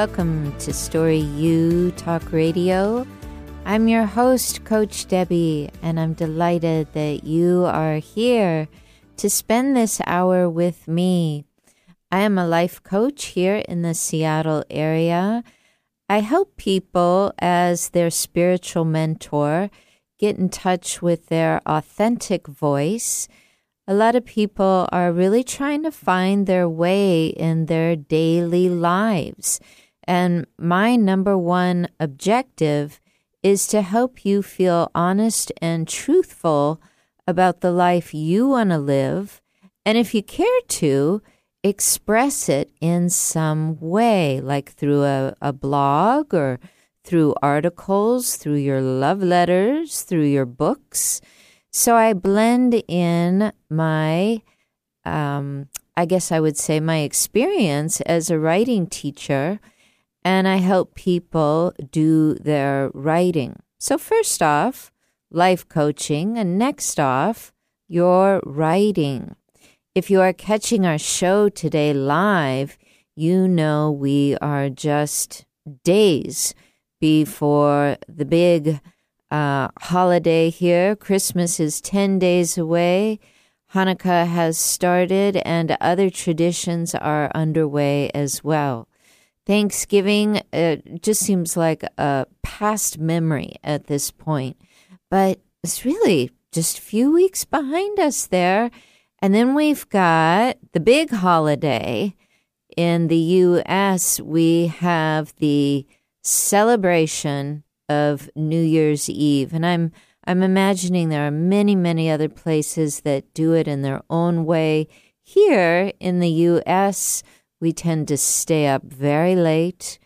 Welcome to Story U Talk Radio. I'm your host, Coach Debby, and I'm delighted that you are here to spend this hour with me. I am a life coach here in the Seattle area. I help people as their spiritual mentor get in touch with their authentic voice a lot of people are really trying to find their way in their daily lives. And my number one objective is to help you feel honest and truthful about the life you want to live. And if you care to, express it in some way, like through a, a blog or through articles, through your love letters, through your books. So I blend in my, um, I guess I would say, my experience as a writing teacher, and I help people do their writing. So, first off, life coaching, and next off, your writing. If you are catching our show today live, you know we are just days before the big uh, holiday here. Christmas is 10 days away. Hanukkah has started, and other traditions are underway as well. Thanksgiving it just seems like a past memory at this point, but it's really just a few weeks behind us there. And then we've got the big holiday. In the U.S., we have the celebration of New Year's Eve. And I'm I'm imagining there are many, many other places that do it in their own way. Here in the US, we tend to stay up very late.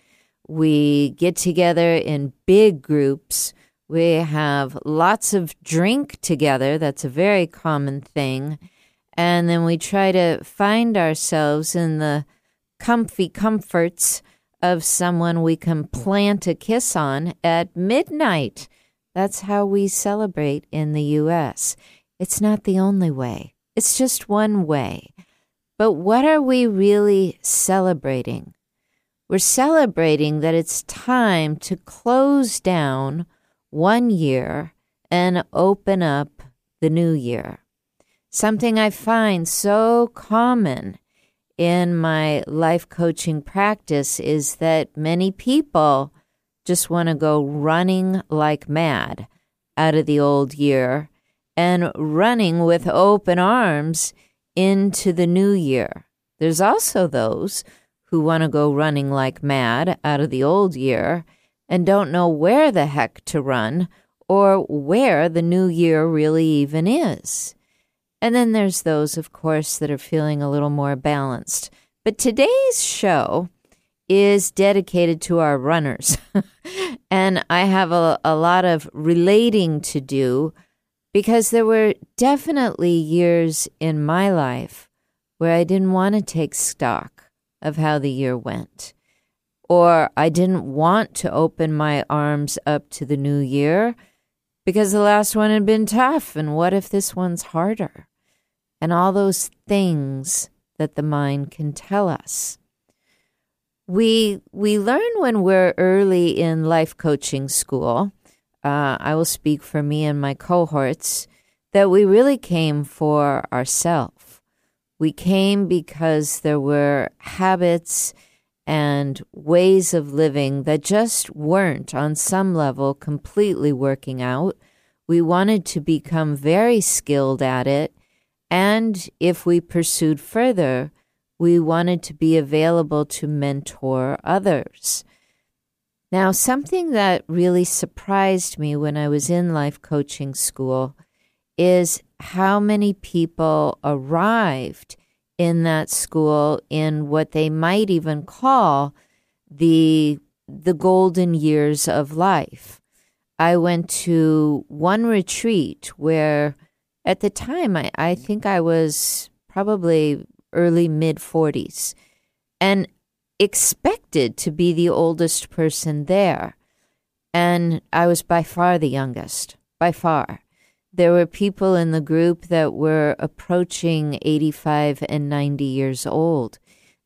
We get together in big groups. We have lots of drink together. That's a very common thing. And then we try to find ourselves in the comfy comforts of someone we can plant a kiss on at midnight. That's how we celebrate in the U.S. It's not the only way, it's just one way. But what are we really celebrating? We're celebrating that it's time to close down one year and open up the new year. Something I find so common in my life coaching practice is that many people just want to go running like mad out of the old year and running with open arms into the new year. There's also those who want to go running like mad out of the old year and don't know where the heck to run or where the new year really even is. And then there's those, of course, that are feeling a little more balanced. But today's show is dedicated to our runners. and I have a, a lot of relating to do because there were definitely years in my life where I didn't want to take stock of how the year went. Or I didn't want to open my arms up to the new year because the last one had been tough. And what if this one's harder? and all those things that the mind can tell us. We we learn when we're early in life coaching school. Uh, I will speak for me and my cohorts that we really came for ourselves. We came because there were habits and ways of living that just weren't on some level completely working out. We wanted to become very skilled at it and if we pursued further, we wanted to be available to mentor others. Now, something that really surprised me when I was in life coaching school is how many people arrived in that school in what they might even call the the golden years of life. I went to one retreat where at the time, I, I think I was probably early mid 40s and expected to be the oldest person there. And I was by far the youngest, by far. There were people in the group that were approaching 85 and 90 years old.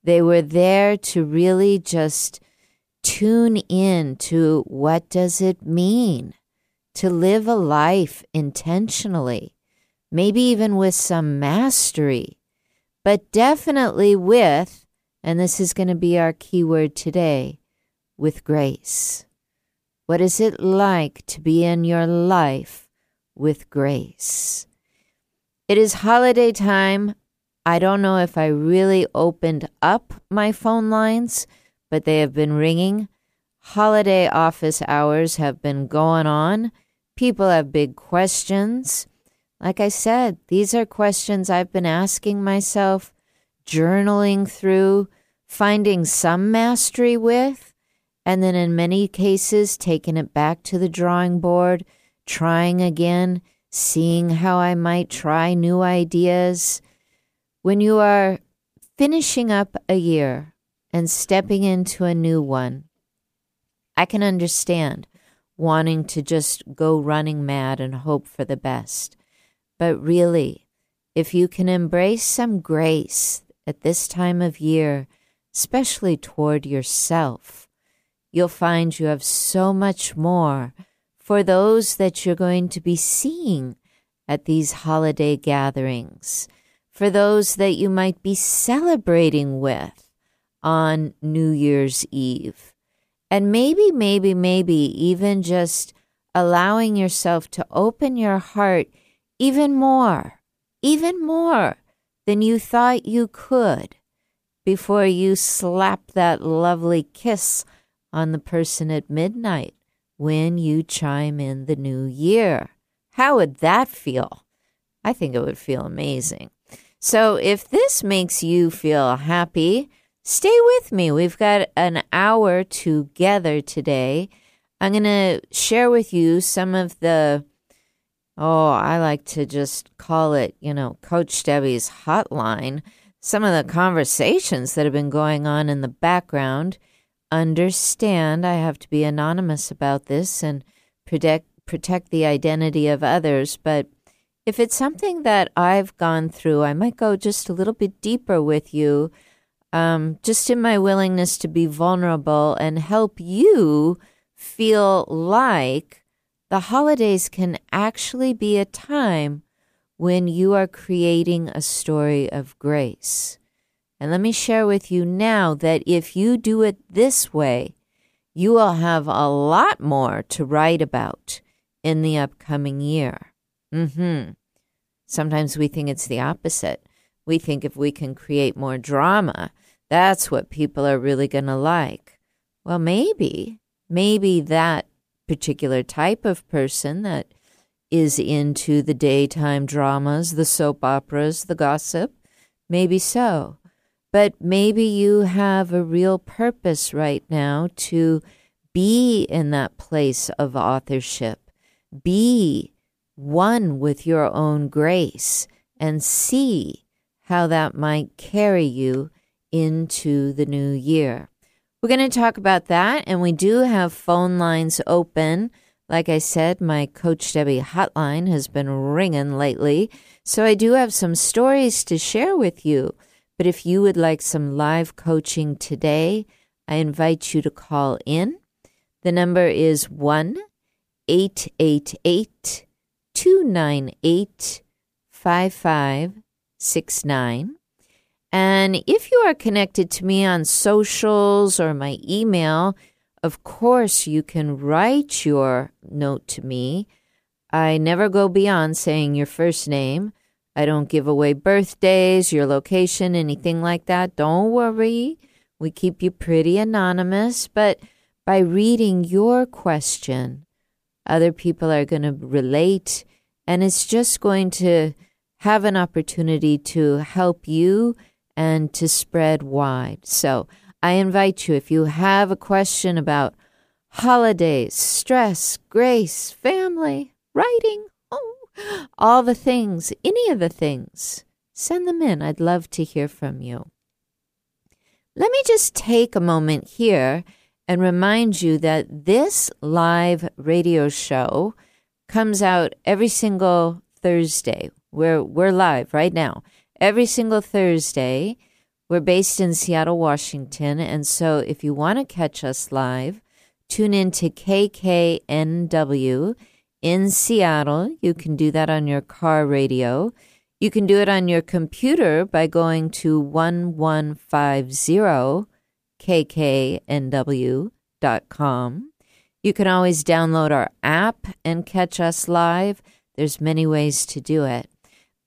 They were there to really just tune in to what does it mean to live a life intentionally, maybe even with some mastery, but definitely with, and this is going to be our keyword today, with grace. What is it like to be in your life with grace? It is holiday time. I don't know if I really opened up my phone lines, but they have been ringing. Holiday office hours have been going on. People have big questions. Like I said, these are questions I've been asking myself, journaling through, finding some mastery with, and then in many cases, taking it back to the drawing board, trying again seeing how I might try new ideas. When you are finishing up a year and stepping into a new one, I can understand wanting to just go running mad and hope for the best. But really, if you can embrace some grace at this time of year, especially toward yourself, you'll find you have so much more for those that you're going to be seeing at these holiday gatherings, for those that you might be celebrating with on New Year's Eve. And maybe, maybe, maybe even just allowing yourself to open your heart even more, even more than you thought you could before you slap that lovely kiss on the person at midnight when you chime in the new year. How would that feel? I think it would feel amazing. So, if this makes you feel happy, stay with me. We've got an hour together today. I'm going to share with you some of the, oh, I like to just call it, you know, Coach Debby's hotline, some of the conversations that have been going on in the background understand I have to be anonymous about this and protect protect the identity of others, but if it's something that I've gone through, I might go just a little bit deeper with you, um, just in my willingness to be vulnerable and help you feel like the holidays can actually be a time when you are creating a story of grace. And let me share with you now that if you do it this way, you will have a lot more to write about in the upcoming year. Mm-hmm. Sometimes we think it's the opposite. We think if we can create more drama, that's what people are really going to like. Well, maybe, maybe that particular type of person that is into the daytime dramas, the soap operas, the gossip, maybe so but maybe you have a real purpose right now to be in that place of authorship, be one with your own grace, and see how that might carry you into the new year. We're going to talk about that, and we do have phone lines open. Like I said, my Coach Debby hotline has been ringing lately, so I do have some stories to share with you. But if you would like some live coaching today, I invite you to call in. The number is 1 888 298 5569. And if you are connected to me on socials or my email, of course you can write your note to me. I never go beyond saying your first name. I don't give away birthdays, your location, anything like that. Don't worry. We keep you pretty anonymous, but by reading your question, other people are going to relate, and it's just going to have an opportunity to help you and to spread wide. So I invite you, if you have a question about holidays, stress, grace, family, writing, oh, all the things, any of the things, send them in. I'd love to hear from you. Let me just take a moment here and remind you that this live radio show comes out every single Thursday. We're, we're live right now. Every single Thursday, We're based in Seattle, Washington. And so if you want to catch us live, tune in to KKNW in Seattle. You can do that on your car radio. You can do it on your computer by going to 1150kknw.com. You can always download our app and catch us live. There's many ways to do it.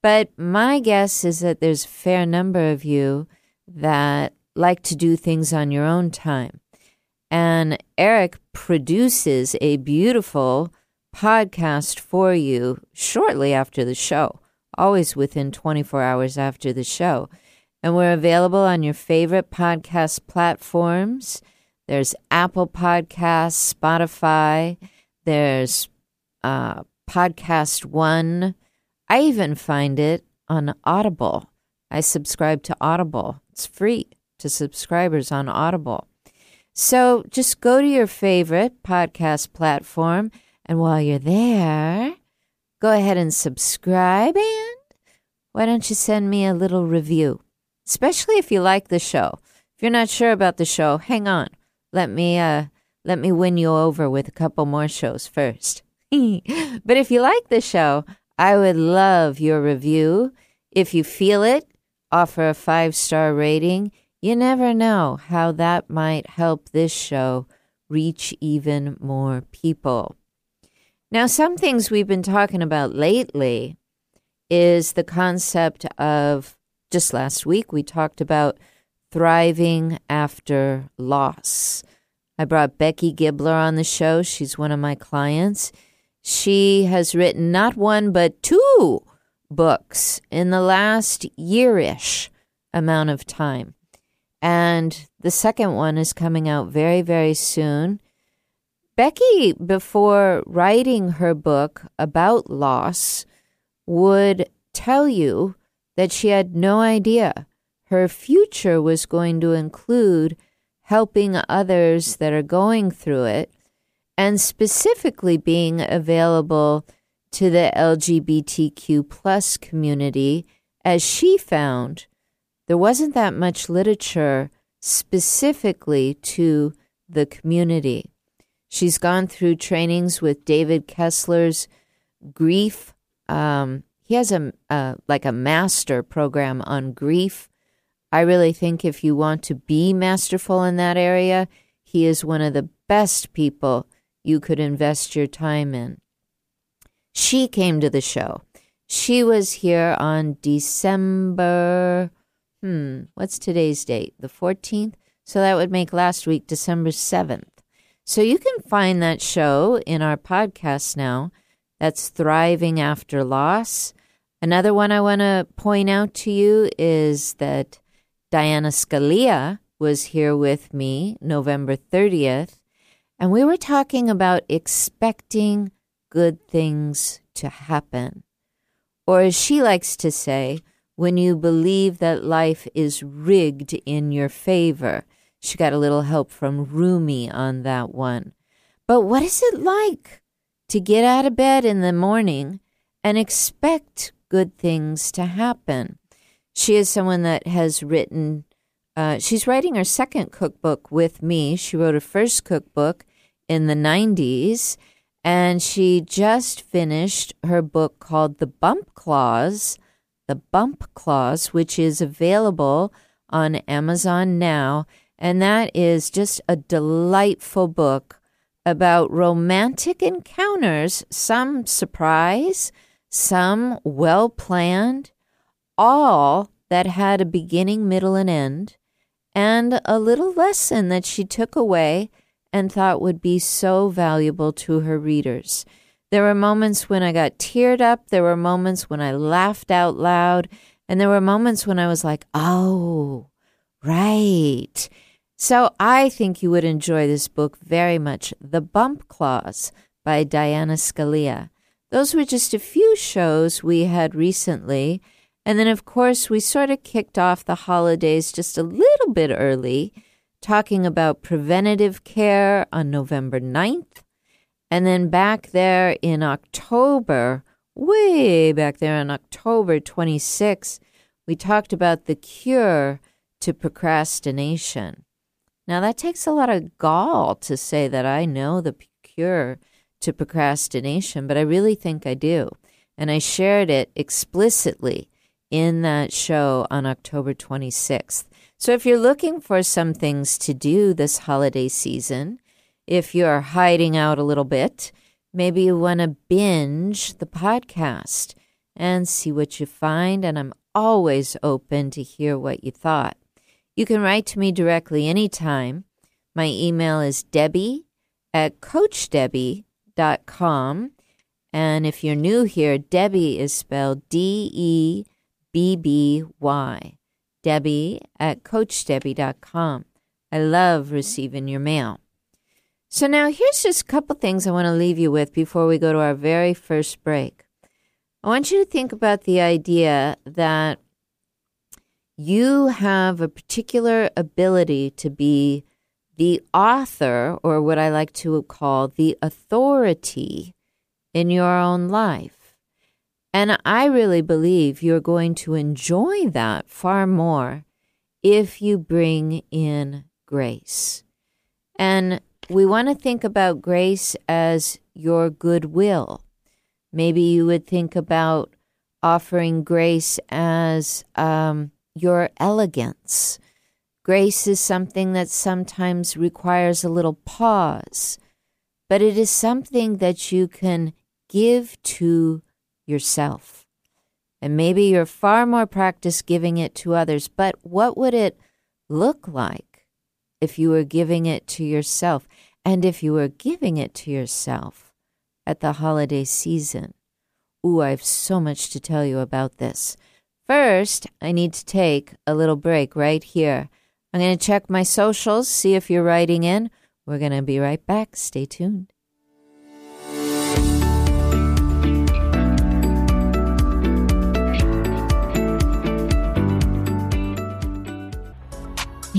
But my guess is that there's a fair number of you that like to do things on your own time. And Eric produces a beautiful podcast for you shortly after the show, always within 24 hours after the show. And we're available on your favorite podcast platforms. There's Apple Podcasts, Spotify, there's uh, Podcast One. I even find it on Audible. I subscribe to Audible. It's free to subscribers on Audible. So just go to your favorite podcast platform, and while you're there, go ahead and subscribe. And why don't you send me a little review, especially if you like the show? If you're not sure about the show, hang on. Let me uh, let me win you over with a couple more shows first. but if you like the show, I would love your review. If you feel it, offer a five star rating. You never know how that might help this show reach even more people. Now, some things we've been talking about lately is the concept of just last week we talked about thriving after loss. I brought Becky Gibler on the show. She's one of my clients. She has written not one, but two books in the last yearish amount of time. And the second one is coming out very, very soon. Becky, before writing her book about loss, would tell you that she had no idea her future was going to include helping others that are going through it and specifically being available to the LGBTQ plus community, as she found there wasn't that much literature specifically to the community. She's gone through trainings with David Kessler's grief. Um, he has a uh, like a master program on grief. I really think if you want to be masterful in that area, he is one of the best people you could invest your time in. She came to the show. She was here on December, hmm, what's today's date? The 14th? So that would make last week December 7th. So you can find that show in our podcast now. That's Thriving After Loss. Another one I want to point out to you is that Diana Scalia was here with me November 30th and we were talking about expecting good things to happen. Or, as she likes to say, when you believe that life is rigged in your favor. She got a little help from Rumi on that one. But what is it like to get out of bed in the morning and expect good things to happen? She is someone that has written, uh, she's writing her second cookbook with me. She wrote her first cookbook in the 90s. And she just finished her book called The Bump Clause, The Bump Clause, which is available on Amazon now. And that is just a delightful book about romantic encounters, some surprise, some well planned, all that had a beginning, middle, and end, and a little lesson that she took away and thought would be so valuable to her readers. There were moments when I got teared up, there were moments when I laughed out loud, and there were moments when I was like, oh, right. So I think you would enjoy this book very much. The Bump Clause by Diana Scalia. Those were just a few shows we had recently. And then, of course, we sort of kicked off the holidays just a little bit early talking about preventative care on November 9th. And then back there in October, way back there on October 26th, we talked about the cure to procrastination. Now, that takes a lot of gall to say that I know the cure to procrastination, but I really think I do. And I shared it explicitly in that show on October 26th. So if you're looking for some things to do this holiday season, if you're hiding out a little bit, maybe you want to binge the podcast and see what you find. And I'm always open to hear what you thought. You can write to me directly anytime. My email is debby at coachdebby.com. And if you're new here, Debby is spelled D E B B Y. Debby at coachdebby.com. I love receiving your mail. So now here's just a couple things I want to leave you with before we go to our very first break. I want you to think about the idea that you have a particular ability to be the author, or what I like to call the authority in your own life. And I really believe you're going to enjoy that far more if you bring in grace. And we want to think about grace as your goodwill. Maybe you would think about offering grace as um, your elegance. Grace is something that sometimes requires a little pause, but it is something that you can give to yourself. And maybe you're far more practiced giving it to others, but what would it look like if you were giving it to yourself? And if you were giving it to yourself at the holiday season? Ooh, I have so much to tell you about this. First, I need to take a little break right here. I'm going to check my socials, see if you're writing in. We're going to be right back. Stay tuned.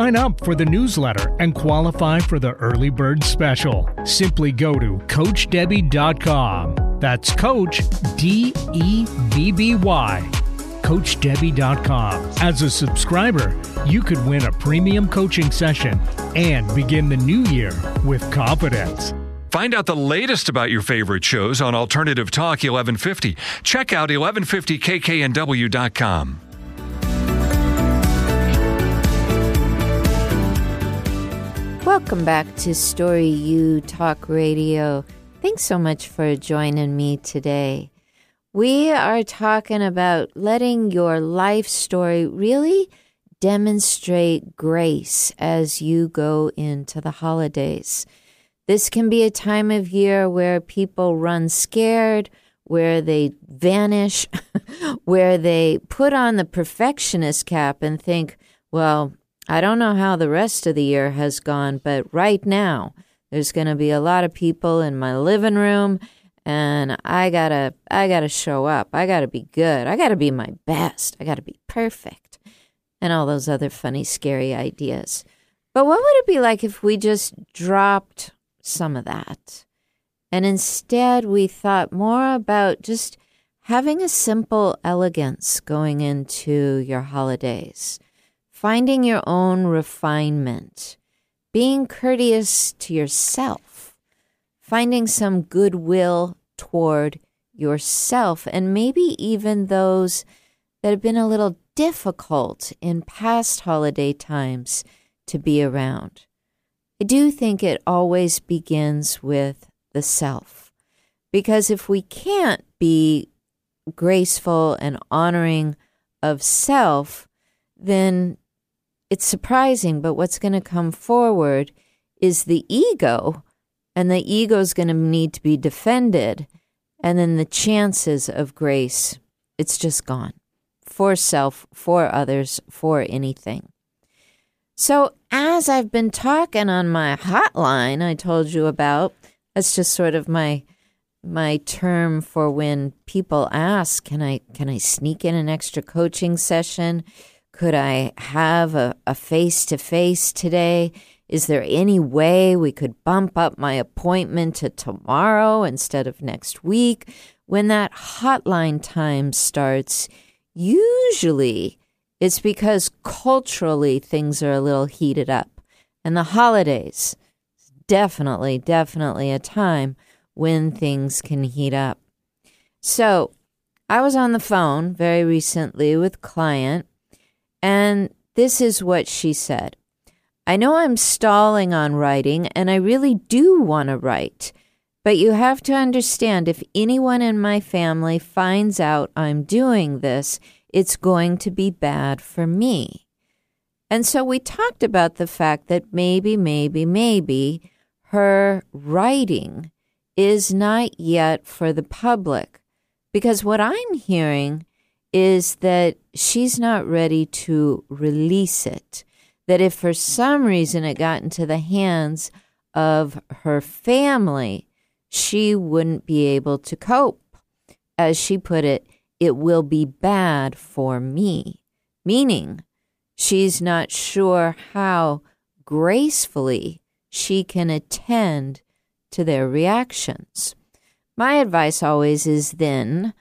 sign up for the newsletter and qualify for the early bird special. Simply go to CoachDebby.com. That's Coach D E B B Y. CoachDebby.com. As a subscriber, you could win a premium coaching session and begin the new year with confidence. Find out the latest about your favorite shows on Alternative Talk 1150. Check out 1150kknw.com. Welcome back to Story U Talk Radio. Thanks so much for joining me today. We are talking about letting your life story really demonstrate grace as you go into the holidays. This can be a time of year where people run scared, where they vanish, where they put on the perfectionist cap and think, well, I don't know how the rest of the year has gone, but right now there's going to be a lot of people in my living room and I got to I got to show up. I got to be good. I got to be my best. I got to be perfect. And all those other funny scary ideas. But what would it be like if we just dropped some of that? And instead we thought more about just having a simple elegance going into your holidays finding your own refinement, being courteous to yourself, finding some goodwill toward yourself, and maybe even those that have been a little difficult in past holiday times to be around. I do think it always begins with the self. Because if we can't be graceful and honoring of self, then it's surprising, but what's going to come forward is the ego, and the ego is going to need to be defended. And then the chances of grace, it's just gone for self, for others, for anything. So, as I've been talking on my hotline, I told you about, that's just sort of my my term for when people ask, can I can I sneak in an extra coaching session? Could I have a face to face today? Is there any way we could bump up my appointment to tomorrow instead of next week? When that hotline time starts, usually it's because culturally things are a little heated up. And the holidays, definitely, definitely a time when things can heat up. So I was on the phone very recently with client, and this is what she said. I know I'm stalling on writing, and I really do want to write. But you have to understand if anyone in my family finds out I'm doing this, it's going to be bad for me. And so we talked about the fact that maybe, maybe, maybe her writing is not yet for the public. Because what I'm hearing is that she's not ready to release it that if for some reason it got into the hands of her family, she wouldn't be able to cope. As she put it, it will be bad for me, meaning she's not sure how gracefully she can attend to their reactions. My advice always is then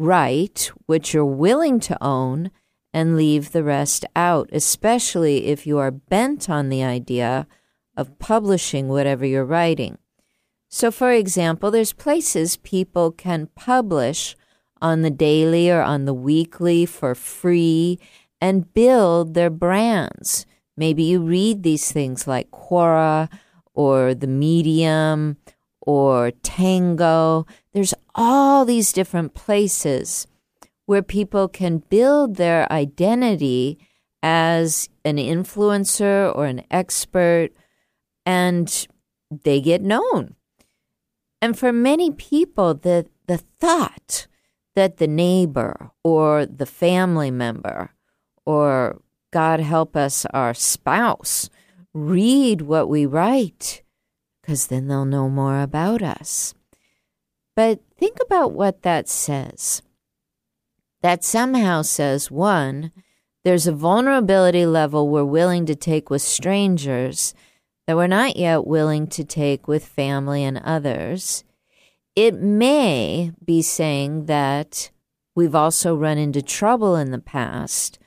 write what you're willing to own and leave the rest out, especially if you are bent on the idea of publishing whatever you're writing. So, for example, there's places people can publish on the daily or on the weekly for free and build their brands. Maybe you read these things like Quora or The Medium or Tango. There's all these different places where people can build their identity as an influencer or an expert and they get known. And for many people, the, the thought that the neighbor or the family member or, God help us, our spouse read what we write, because then they'll know more about us. But think about what that says that somehow says one, there's a vulnerability level we're willing to take with strangers that we're not yet willing to take with family and others. It may be saying that we've also run into trouble in the past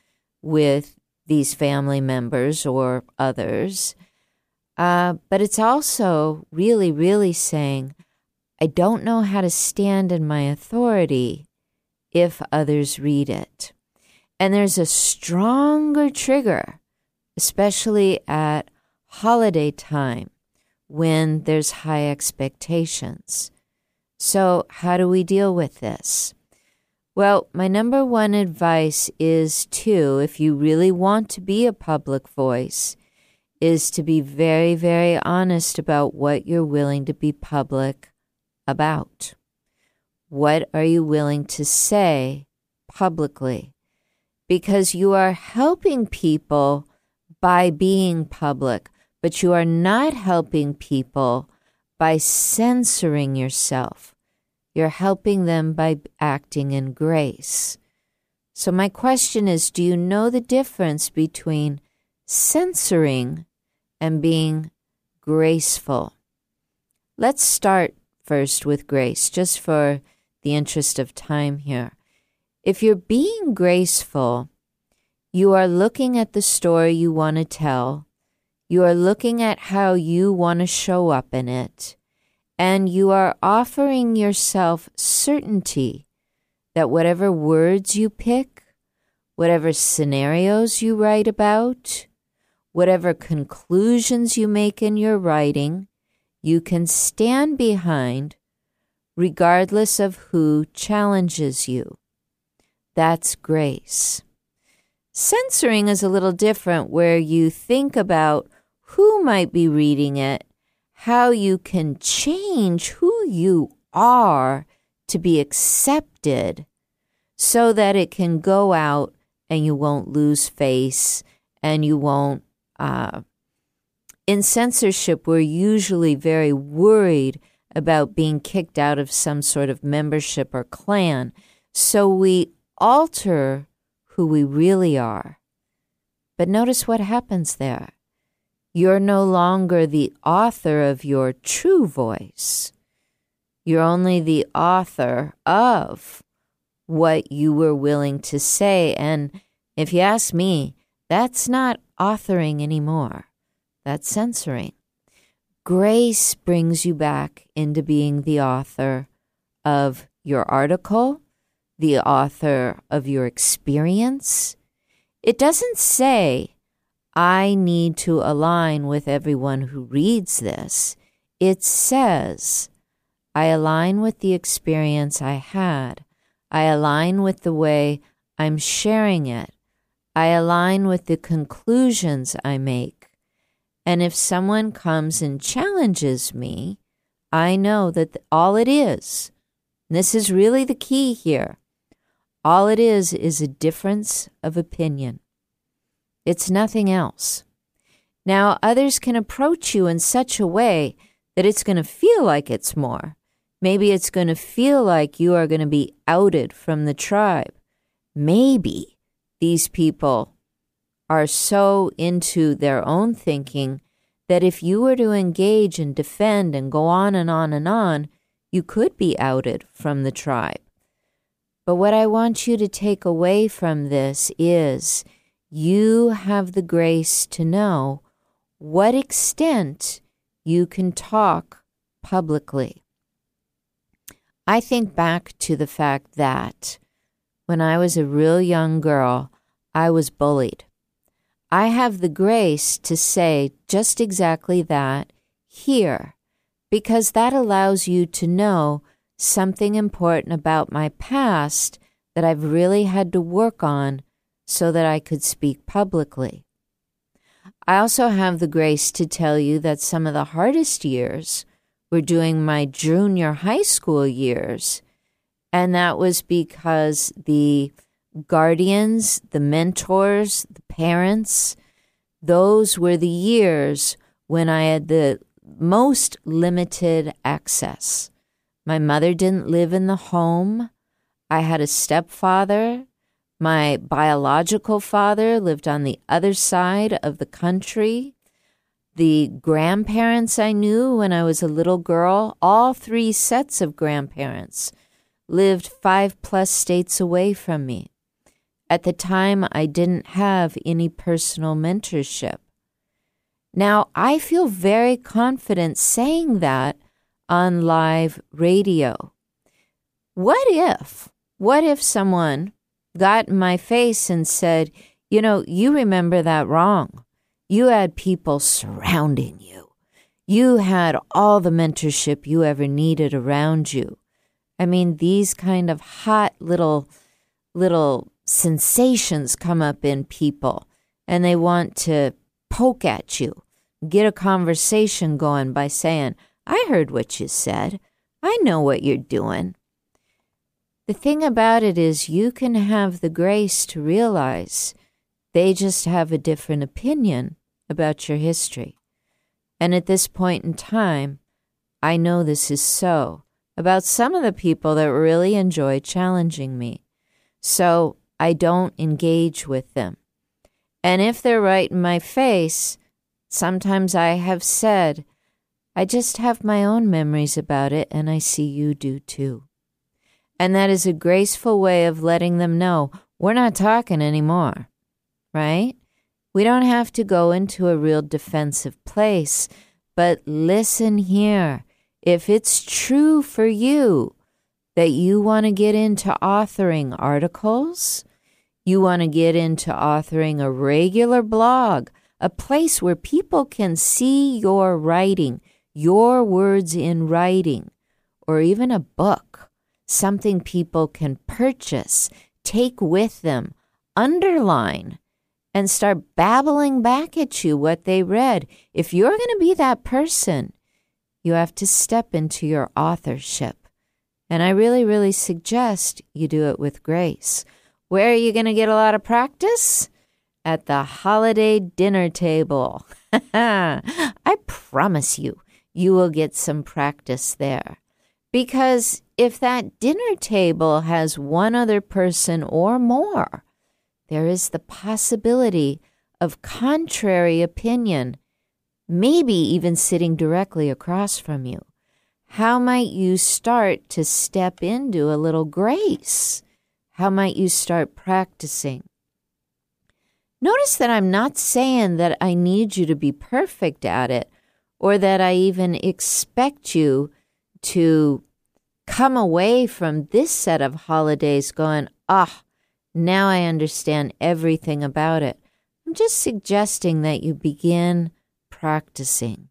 with these family members or others. Uh, but it's also really, really saying, I don't know how to stand in my authority if others read it. And there's a stronger trigger, especially at holiday time when there's high expectations. So, how do we deal with this? Well, my number one advice is to, if you really want to be a public voice, is to be very, very honest about what you're willing to be public about. What are you willing to say publicly? Because you are helping people by being public, but you are not helping people by censoring yourself. You're helping them by acting in grace. So, my question is do you know the difference between censoring and being graceful? Let's start first with grace, just for the interest of time here. If you're being graceful, you are looking at the story you want to tell, you are looking at how you want to show up in it, and you are offering yourself certainty that whatever words you pick, whatever scenarios you write about, whatever conclusions you make in your writing, you can stand behind regardless of who challenges you. That's grace. Censoring is a little different, where you think about who might be reading it, how you can change who you are to be accepted so that it can go out and you won't lose face and you won't uh, in censorship, we're usually very worried about being kicked out of some sort of membership or clan. So we alter who we really are. But notice what happens there. You're no longer the author of your true voice. You're only the author of what you were willing to say. And if you ask me, that's not authoring anymore. That's censoring. Grace brings you back into being the author of your article, the author of your experience. It doesn't say, I need to align with everyone who reads this. It says, I align with the experience I had. I align with the way I'm sharing it. I align with the conclusions I make. And if someone comes and challenges me, I know that all it is, this is really the key here, all it is is a difference of opinion. It's nothing else. Now, others can approach you in such a way that it's going to feel like it's more. Maybe it's going to feel like you are going to be outed from the tribe. Maybe these people are so into their own thinking that if you were to engage and defend and go on and on and on, you could be outed from the tribe. But what I want you to take away from this is you have the grace to know what extent you can talk publicly. I think back to the fact that when I was a real young girl, I was bullied. I have the grace to say just exactly that here, because that allows you to know something important about my past that I've really had to work on so that I could speak publicly. I also have the grace to tell you that some of the hardest years were during my junior high school years, and that was because the guardians, the mentors, the parents, those were the years when I had the most limited access. My mother didn't live in the home. I had a stepfather. My biological father lived on the other side of the country. The grandparents I knew when I was a little girl, all three sets of grandparents, lived five plus states away from me. At the time, I didn't have any personal mentorship. Now, I feel very confident saying that on live radio. What if, what if someone got in my face and said, you know, you remember that wrong. You had people surrounding you. You had all the mentorship you ever needed around you. I mean, these kind of hot little, little sensations come up in people and they want to poke at you, get a conversation going by saying, I heard what you said. I know what you're doing. The thing about it is, you can have the grace to realize they just have a different opinion about your history. And at this point in time, I know this is so about some of the people that really enjoy challenging me. So I don't engage with them. And if they're right in my face, sometimes I have said, I just have my own memories about it, and I see you do too. And that is a graceful way of letting them know we're not talking anymore, right? We don't have to go into a real defensive place, but listen here. If it's true for you that you want to get into authoring articles, you want to get into authoring a regular blog, a place where people can see your writing, your words in writing, or even a book, something people can purchase, take with them, underline, and start babbling back at you what they read. If you're going to be that person, you have to step into your authorship. And I really, really suggest you do it with grace. Where are you going to get a lot of practice? at the holiday dinner table. I promise you, you will get some practice there. Because if that dinner table has one other person or more, there is the possibility of contrary opinion, maybe even sitting directly across from you. How might you start to step into a little grace? How might you start practicing? Notice that I'm not saying that I need you to be perfect at it or that I even expect you to come away from this set of holidays going, ah, now I understand everything about it. I'm just suggesting that you begin practicing.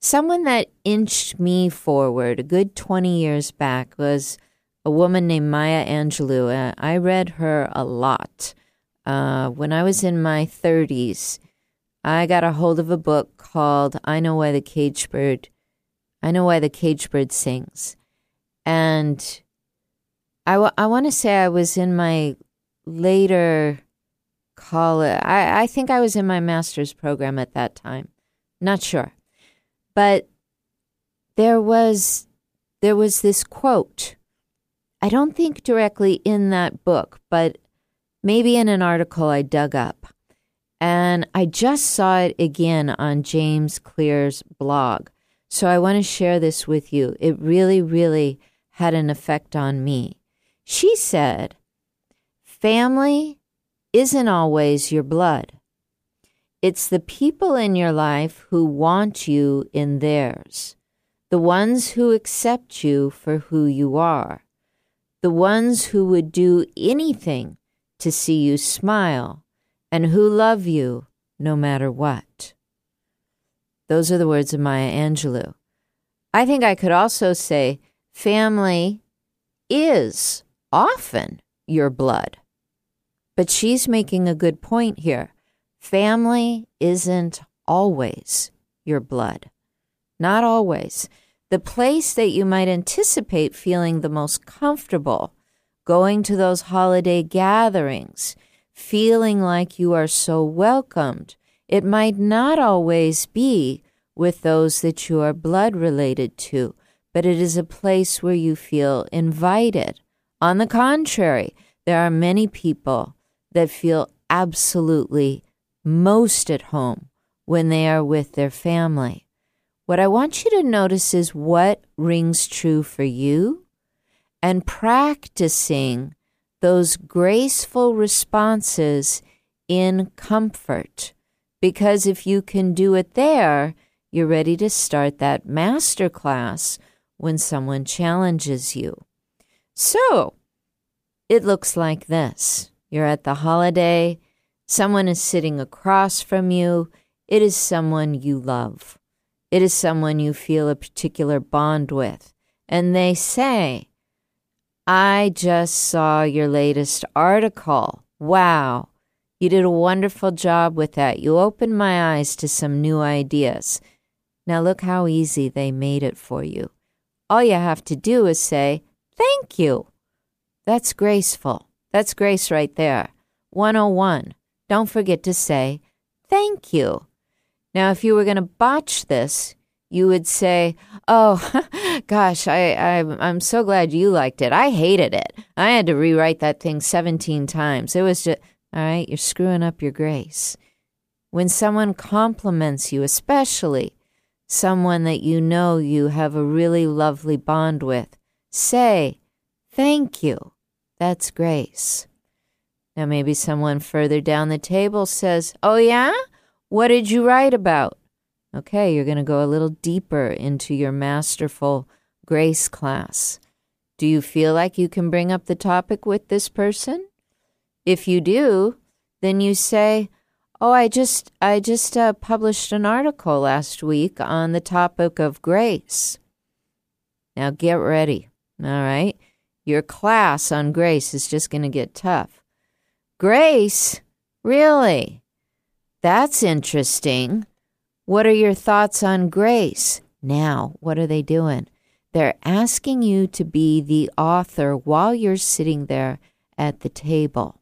Someone that inched me forward a good 20 years back was a woman named Maya Angelou. Uh, I read her a lot. Uh, when I was in my 30s, I got a hold of a book called I Know Why the Cage Bird I Know Why the Cage Bird Sings. And I, w- I want to say I was in my later college. I, I think I was in my master's program at that time. Not sure. But there was there was this quote. I don't think directly in that book, but maybe in an article I dug up. And I just saw it again on James Clear's blog. So I want to share this with you. It really, really had an effect on me. She said, Family isn't always your blood. It's the people in your life who want you in theirs, the ones who accept you for who you are, the ones who would do anything to see you smile, and who love you no matter what. Those are the words of Maya Angelou. I think I could also say family is often your blood. But she's making a good point here. Family isn't always your blood. Not always. The place that you might anticipate feeling the most comfortable, going to those holiday gatherings, feeling like you are so welcomed, it might not always be with those that you are blood related to, but it is a place where you feel invited. On the contrary, there are many people that feel absolutely most at home when they are with their family. What I want you to notice is what rings true for you and practicing those graceful responses in comfort. Because if you can do it there, you're ready to start that master class when someone challenges you. So, it looks like this. You're at the holiday, someone is sitting across from you, it is someone you love. It is someone you feel a particular bond with. And they say, I just saw your latest article. Wow, you did a wonderful job with that. You opened my eyes to some new ideas. Now look how easy they made it for you. All you have to do is say, Thank you. That's graceful. That's grace right there. 101. Don't forget to say, Thank you. Now, if you were going to botch this, you would say, "Oh, gosh, I, I I'm so glad you liked it. I hated it. I had to rewrite that thing 17 times. It was just all right. You're screwing up your grace. When someone compliments you, especially someone that you know you have a really lovely bond with, say, Thank you. That's grace. Now, maybe someone further down the table says, Oh, yeah? What did you write about? Okay, you're going to go a little deeper into your masterful grace class. Do you feel like you can bring up the topic with this person? If you do, then you say, Oh, I just I just uh, published an article last week on the topic of grace. Now get ready. All right? Your class on grace is just going to get tough. Grace? Really? That's interesting. What are your thoughts on grace? Now, what are they doing? They're asking you to be the author while you're sitting there at the table.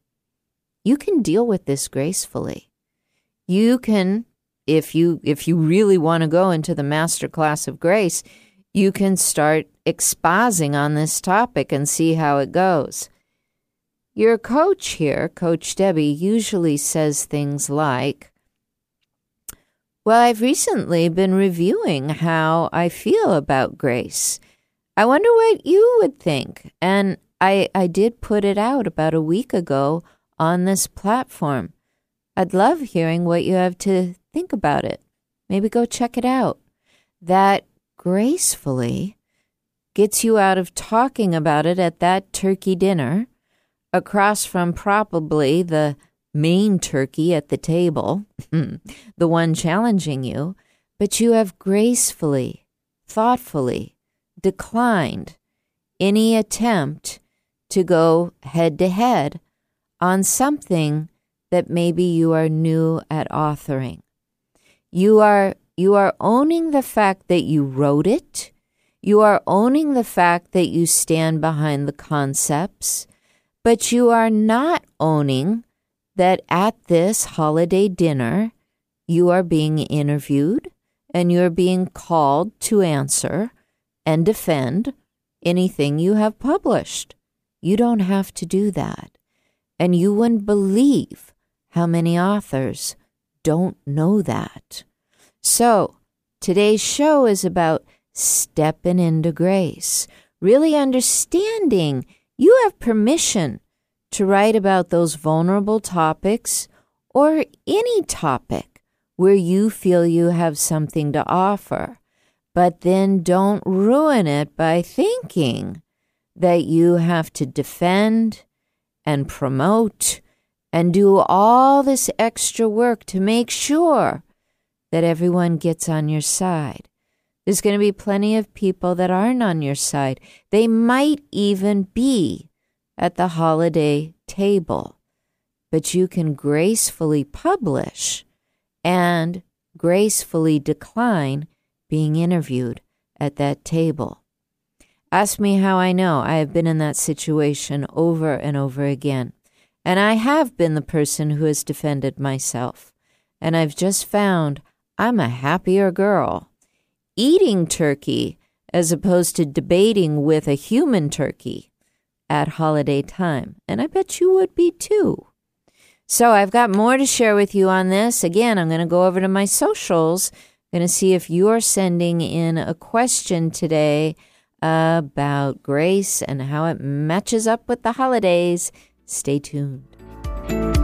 you can deal with this gracefully. You can if you if you really want to go into the master class of grace, you can start exposing on this topic and see how it goes. Your coach here, Coach Debby, usually says things like, Well, I've recently been reviewing how I feel about grace. I wonder what you would think. And I, I did put it out about a week ago on this platform. I'd love hearing what you have to think about it. Maybe go check it out. That gracefully gets you out of talking about it at that turkey dinner across from probably the main turkey at the table, the one challenging you, but you have gracefully, thoughtfully declined any attempt to go head to head on something that maybe you are new at authoring. You are you are owning the fact that you wrote it. You are owning the fact that you stand behind the concepts but you are not owning that at this holiday dinner, you are being interviewed and you're being called to answer and defend anything you have published. You don't have to do that. And you wouldn't believe how many authors don't know that. So, today's show is about stepping into grace, really understanding you have permission to write about those vulnerable topics or any topic where you feel you have something to offer. But then don't ruin it by thinking that you have to defend and promote and do all this extra work to make sure that everyone gets on your side. There's going to be plenty of people that aren't on your side. They might even be at the holiday table, but you can gracefully publish and gracefully decline being interviewed at that table. Ask me how I know. I have been in that situation over and over again. And I have been the person who has defended myself. And I've just found I'm a happier girl eating turkey as opposed to debating with a human turkey at holiday time. And I bet you would be too. So I've got more to share with you on this. Again, I'm going to go over to my socials. Going to see if you're sending in a question today about grace and how it matches up with the holidays. Stay tuned.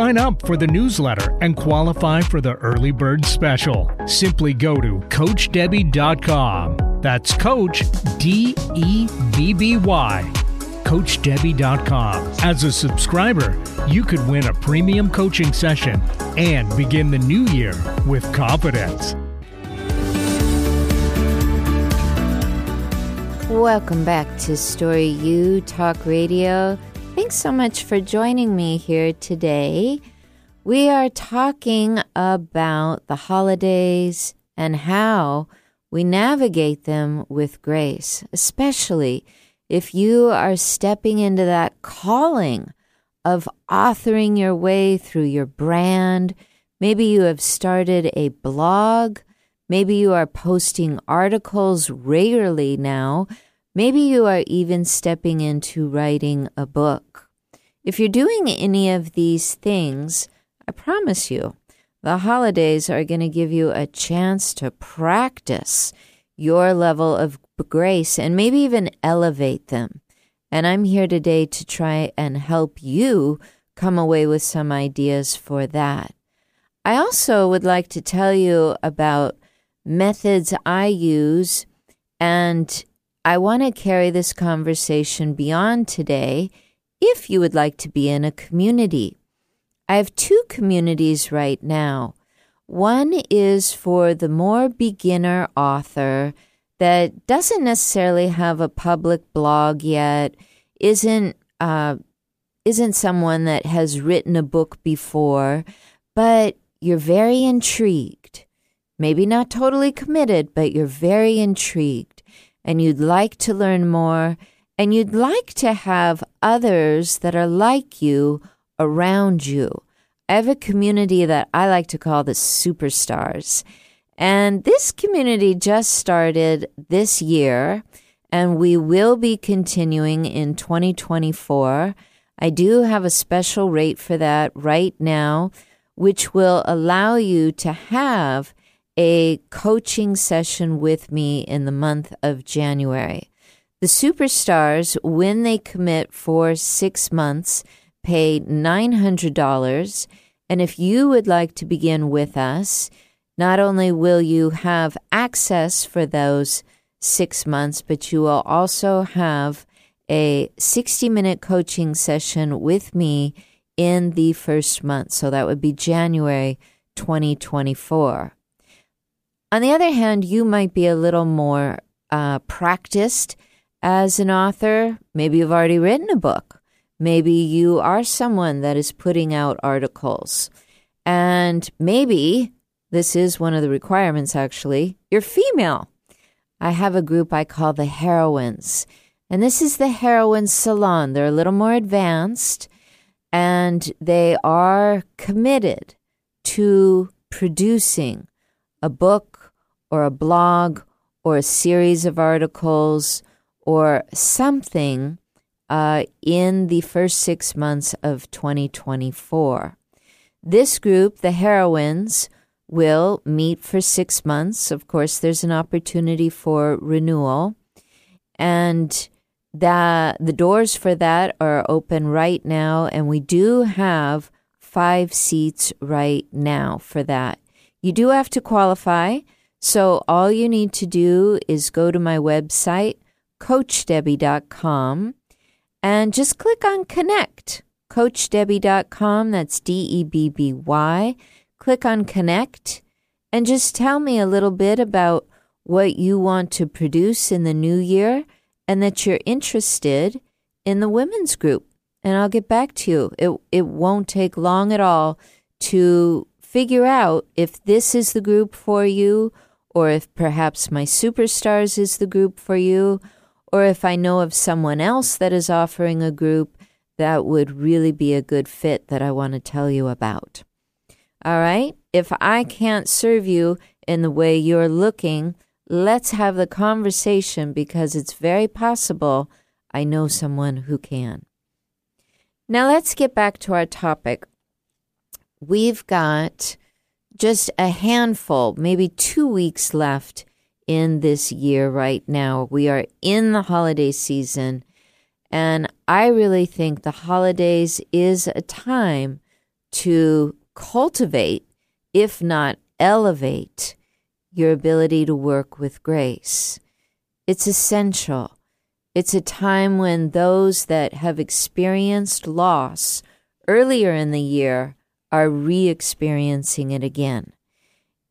sign up for the newsletter and qualify for the early bird special. Simply go to CoachDebby.com. That's Coach D E B B Y. CoachDebby.com. As a subscriber, you could win a premium coaching session and begin the new year with confidence. Welcome back to Story U Talk Radio. Thanks so much for joining me here today. We are talking about the holidays and how we navigate them with grace, especially if you are stepping into that calling of authoring your way through your brand. Maybe you have started a blog. Maybe you are posting articles regularly now Maybe you are even stepping into writing a book. If you're doing any of these things, I promise you, the holidays are going to give you a chance to practice your level of grace and maybe even elevate them. And I'm here today to try and help you come away with some ideas for that. I also would like to tell you about methods I use and I want to carry this conversation beyond today if you would like to be in a community. I have two communities right now. One is for the more beginner author that doesn't necessarily have a public blog yet, isn't uh, isn't someone that has written a book before, but you're very intrigued. Maybe not totally committed, but you're very intrigued and you'd like to learn more and you'd like to have others that are like you around you. I have a community that I like to call the superstars. And this community just started this year, and we will be continuing in 2024. I do have a special rate for that right now, which will allow you to have a coaching session with me in the month of January. The superstars, when they commit for six months, pay $900. And if you would like to begin with us, not only will you have access for those six months, but you will also have a 60 minute coaching session with me in the first month. So that would be January 2024. On the other hand, you might be a little more uh, practiced as an author. Maybe you've already written a book. Maybe you are someone that is putting out articles. And maybe this is one of the requirements, actually. You're female. I have a group I call the Heroines. And this is the Heroines Salon. They're a little more advanced and they are committed to producing a book or a blog or a series of articles or something uh, in the first six months of 2024. This group, the heroines, will meet for six months. Of course, there's an opportunity for renewal. And that the doors for that are open right now, and we do have five seats right now for that. You do have to qualify. So all you need to do is go to my website, coachdebby.com, and just click on connect. Coachdebby.com, that's D E B B Y. Click on connect and just tell me a little bit about what you want to produce in the new year and that you're interested in the women's group. And I'll get back to you. It, it won't take long at all to figure out if this is the group for you or if perhaps my superstars is the group for you, or if I know of someone else that is offering a group that would really be a good fit that I want to tell you about. All right? If I can't serve you in the way you're looking, let's have the conversation because it's very possible I know someone who can. Now let's get back to our topic. We've got just a handful, maybe two weeks left in this year right now. We are in the holiday season. And I really think the holidays is a time to cultivate, if not elevate, your ability to work with grace. It's essential. It's a time when those that have experienced loss earlier in the year are re experiencing it again.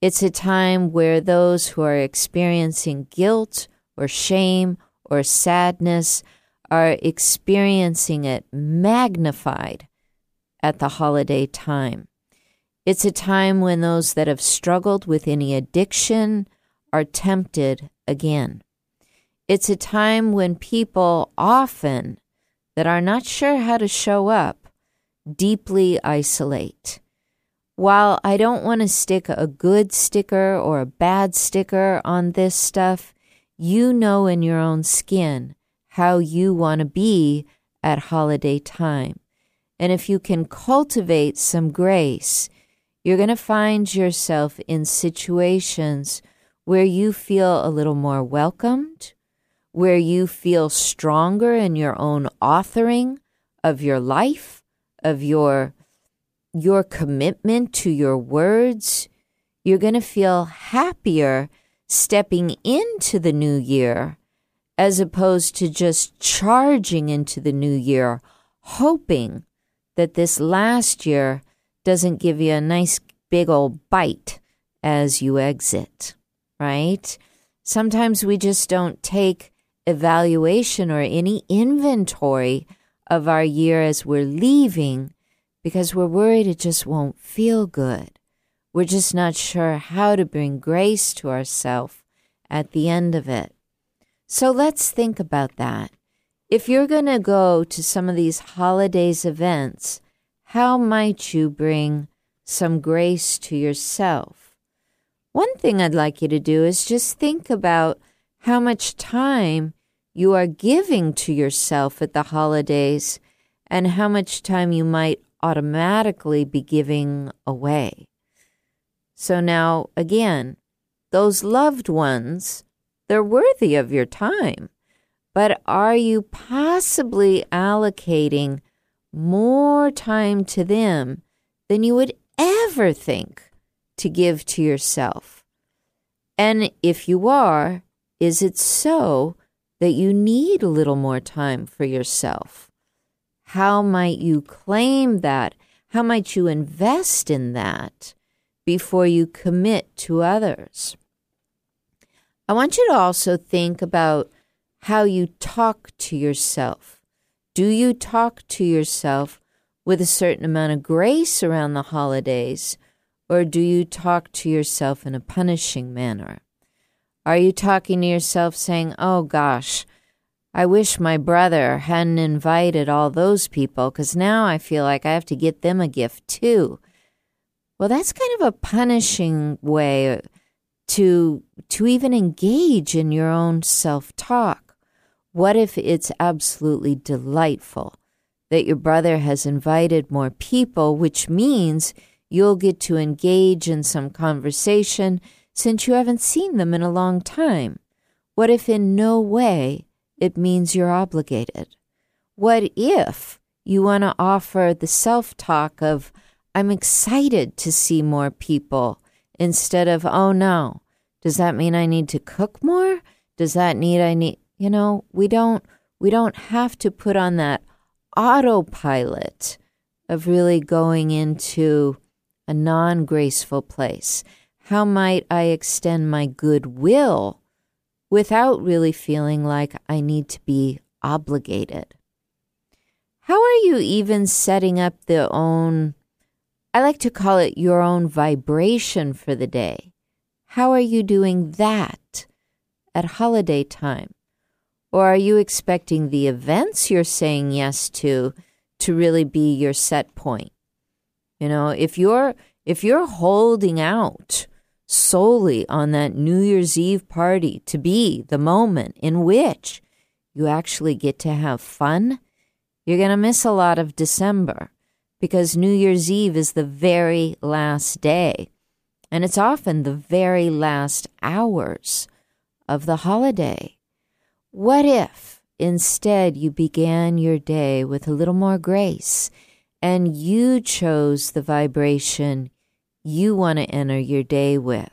It's a time where those who are experiencing guilt or shame or sadness are experiencing it magnified at the holiday time. It's a time when those that have struggled with any addiction are tempted again. It's a time when people often that are not sure how to show up deeply isolate. While I don't want to stick a good sticker or a bad sticker on this stuff, you know in your own skin how you want to be at holiday time. And if you can cultivate some grace, you're going to find yourself in situations where you feel a little more welcomed, where you feel stronger in your own authoring of your life, of your your commitment to your words, you're going to feel happier stepping into the new year as opposed to just charging into the new year, hoping that this last year doesn't give you a nice big old bite as you exit, right? Sometimes we just don't take evaluation or any inventory of our year as we're leaving because we're worried it just won't feel good. We're just not sure how to bring grace to ourselves at the end of it. So let's think about that. If you're going to go to some of these holidays events, how might you bring some grace to yourself? One thing I'd like you to do is just think about how much time you are giving to yourself at the holidays and how much time you might automatically be giving away. So now, again, those loved ones they're worthy of your time. But are you possibly allocating more time to them than you would ever think to give to yourself? And if you are, is it so that you need a little more time for yourself? How might you claim that? How might you invest in that before you commit to others? I want you to also think about how you talk to yourself. Do you talk to yourself with a certain amount of grace around the holidays, or do you talk to yourself in a punishing manner? Are you talking to yourself saying, Oh gosh, I wish my brother hadn't invited all those people because now I feel like I have to get them a gift too? Well, that's kind of a punishing way to to even engage in your own self-talk. What if it's absolutely delightful that your brother has invited more people, which means you'll get to engage in some conversation since you haven't seen them in a long time? What if in no way it means you're obligated? What if you want to offer the self talk of, I'm excited to see more people instead of, oh no, does that mean I need to cook more? Does that need I need, you know, we don't we don't have to put on that autopilot of really going into a non-graceful place. How might I extend my goodwill without really feeling like I need to be obligated? How are you even setting up the own I like to call it your own vibration for the day. How are you doing that at holiday time? Or are you expecting the events you're saying yes to to really be your set point? You know, if you're if you're holding out solely on that New Year's Eve party to be the moment in which you actually get to have fun, you're going to miss a lot of December because New Year's Eve is the very last day. And it's often the very last hours of the holiday. What if instead you began your day with a little more grace and you chose the vibration you want to enter your day with?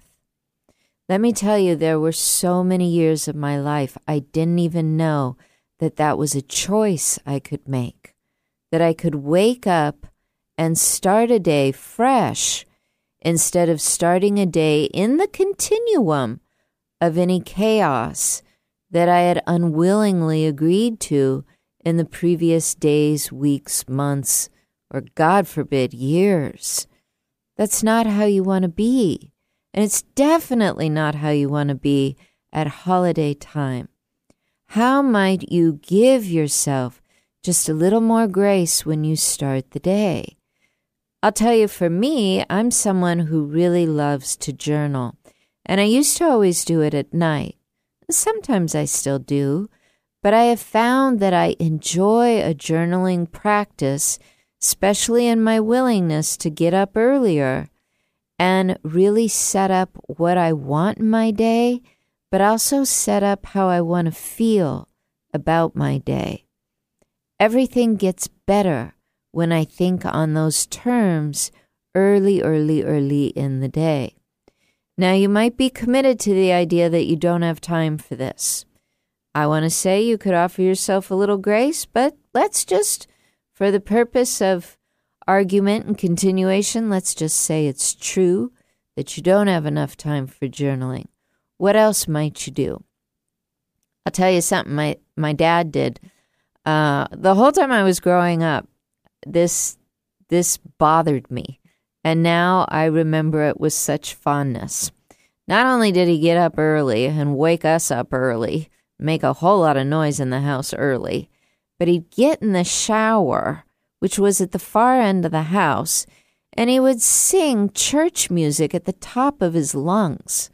Let me tell you, there were so many years of my life I didn't even know that that was a choice I could make, that I could wake up and start a day fresh instead of starting a day in the continuum of any chaos that I had unwillingly agreed to in the previous days, weeks, months, or God forbid, years. That's not how you want to be. And it's definitely not how you want to be at holiday time. How might you give yourself just a little more grace when you start the day? I'll tell you, for me, I'm someone who really loves to journal. And I used to always do it at night. Sometimes I still do. But I have found that I enjoy a journaling practice, especially in my willingness to get up earlier and really set up what I want in my day, but also set up how I want to feel about my day. Everything gets better when I think on those terms early, early, early in the day. Now, you might be committed to the idea that you don't have time for this, I want to say you could offer yourself a little grace, but let's just, for the purpose of argument and continuation, let's just say it's true that you don't have enough time for journaling. What else might you do? I'll tell you something my, my dad did. Uh, the whole time I was growing up, this this bothered me. And now I remember it with such fondness. Not only did he get up early and wake us up early, make a whole lot of noise in the house early, but he'd get in the shower, which was at the far end of the house, and he would sing church music at the top of his lungs.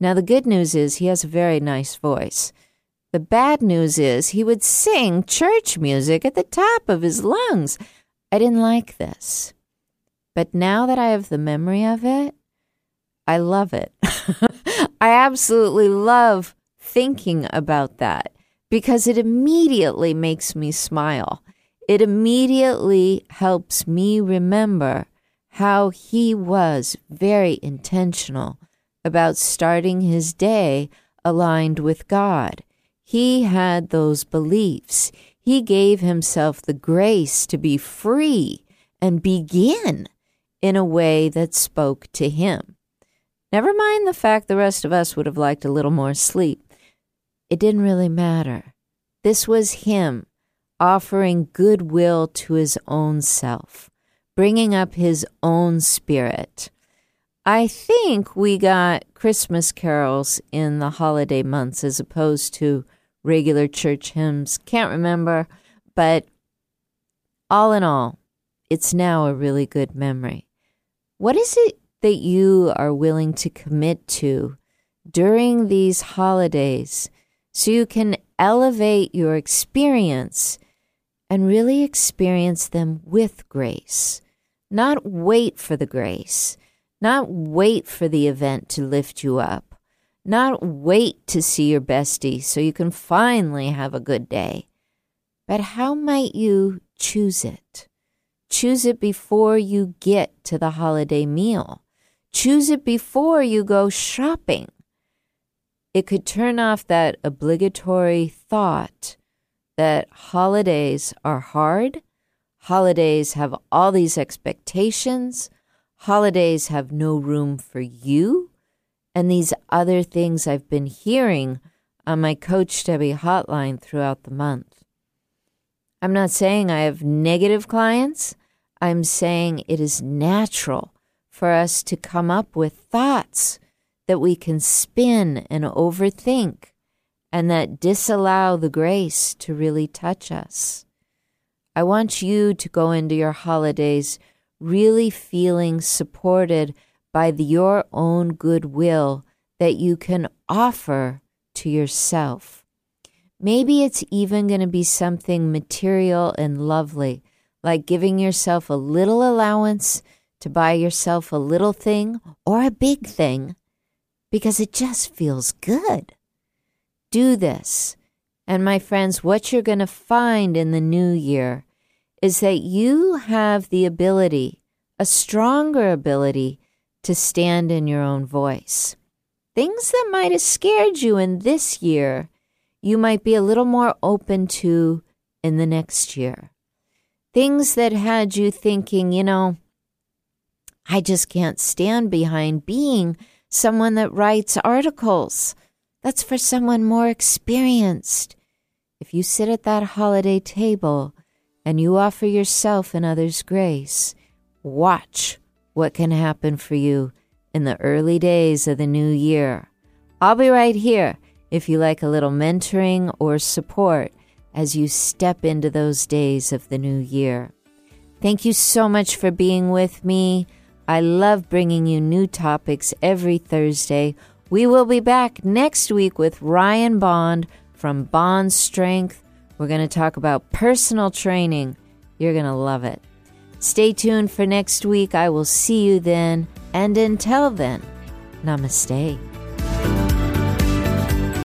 Now, the good news is he has a very nice voice. The bad news is he would sing church music at the top of his lungs. I didn't like this. But now that I have the memory of it, I love it. I absolutely love thinking about that because it immediately makes me smile. It immediately helps me remember how he was very intentional about starting his day aligned with God. He had those beliefs. He gave himself the grace to be free and begin in a way that spoke to him. Never mind the fact the rest of us would have liked a little more sleep. It didn't really matter. This was him offering goodwill to his own self, bringing up his own spirit. I think we got Christmas carols in the holiday months as opposed to regular church hymns. Can't remember, but all in all, it's now a really good memory. What is it that you are willing to commit to during these holidays so you can elevate your experience and really experience them with grace? Not wait for the grace, not wait for the event to lift you up not wait to see your bestie so you can finally have a good day. But how might you choose it? Choose it before you get to the holiday meal. Choose it before you go shopping. It could turn off that obligatory thought that holidays are hard, holidays have all these expectations, holidays have no room for you and these other things I've been hearing on my Coach Debby hotline throughout the month. I'm not saying I have negative clients. I'm saying it is natural for us to come up with thoughts that we can spin and overthink and that disallow the grace to really touch us. I want you to go into your holidays really feeling supported by the, your own goodwill that you can offer to yourself. Maybe it's even going to be something material and lovely, like giving yourself a little allowance to buy yourself a little thing or a big thing because it just feels good. Do this. And my friends, what you're going to find in the new year is that you have the ability, a stronger ability, to stand in your own voice. Things that might have scared you in this year, you might be a little more open to in the next year. Things that had you thinking, you know, I just can't stand behind being someone that writes articles. That's for someone more experienced. If you sit at that holiday table and you offer yourself and others grace, watch what can happen for you in the early days of the new year. I'll be right here if you like a little mentoring or support as you step into those days of the new year. Thank you so much for being with me. I love bringing you new topics every Thursday. We will be back next week with Ryan Bond from Bond Strength. We're going to talk about personal training. You're going to love it. Stay tuned for next week. I will see you then. And until then, namaste.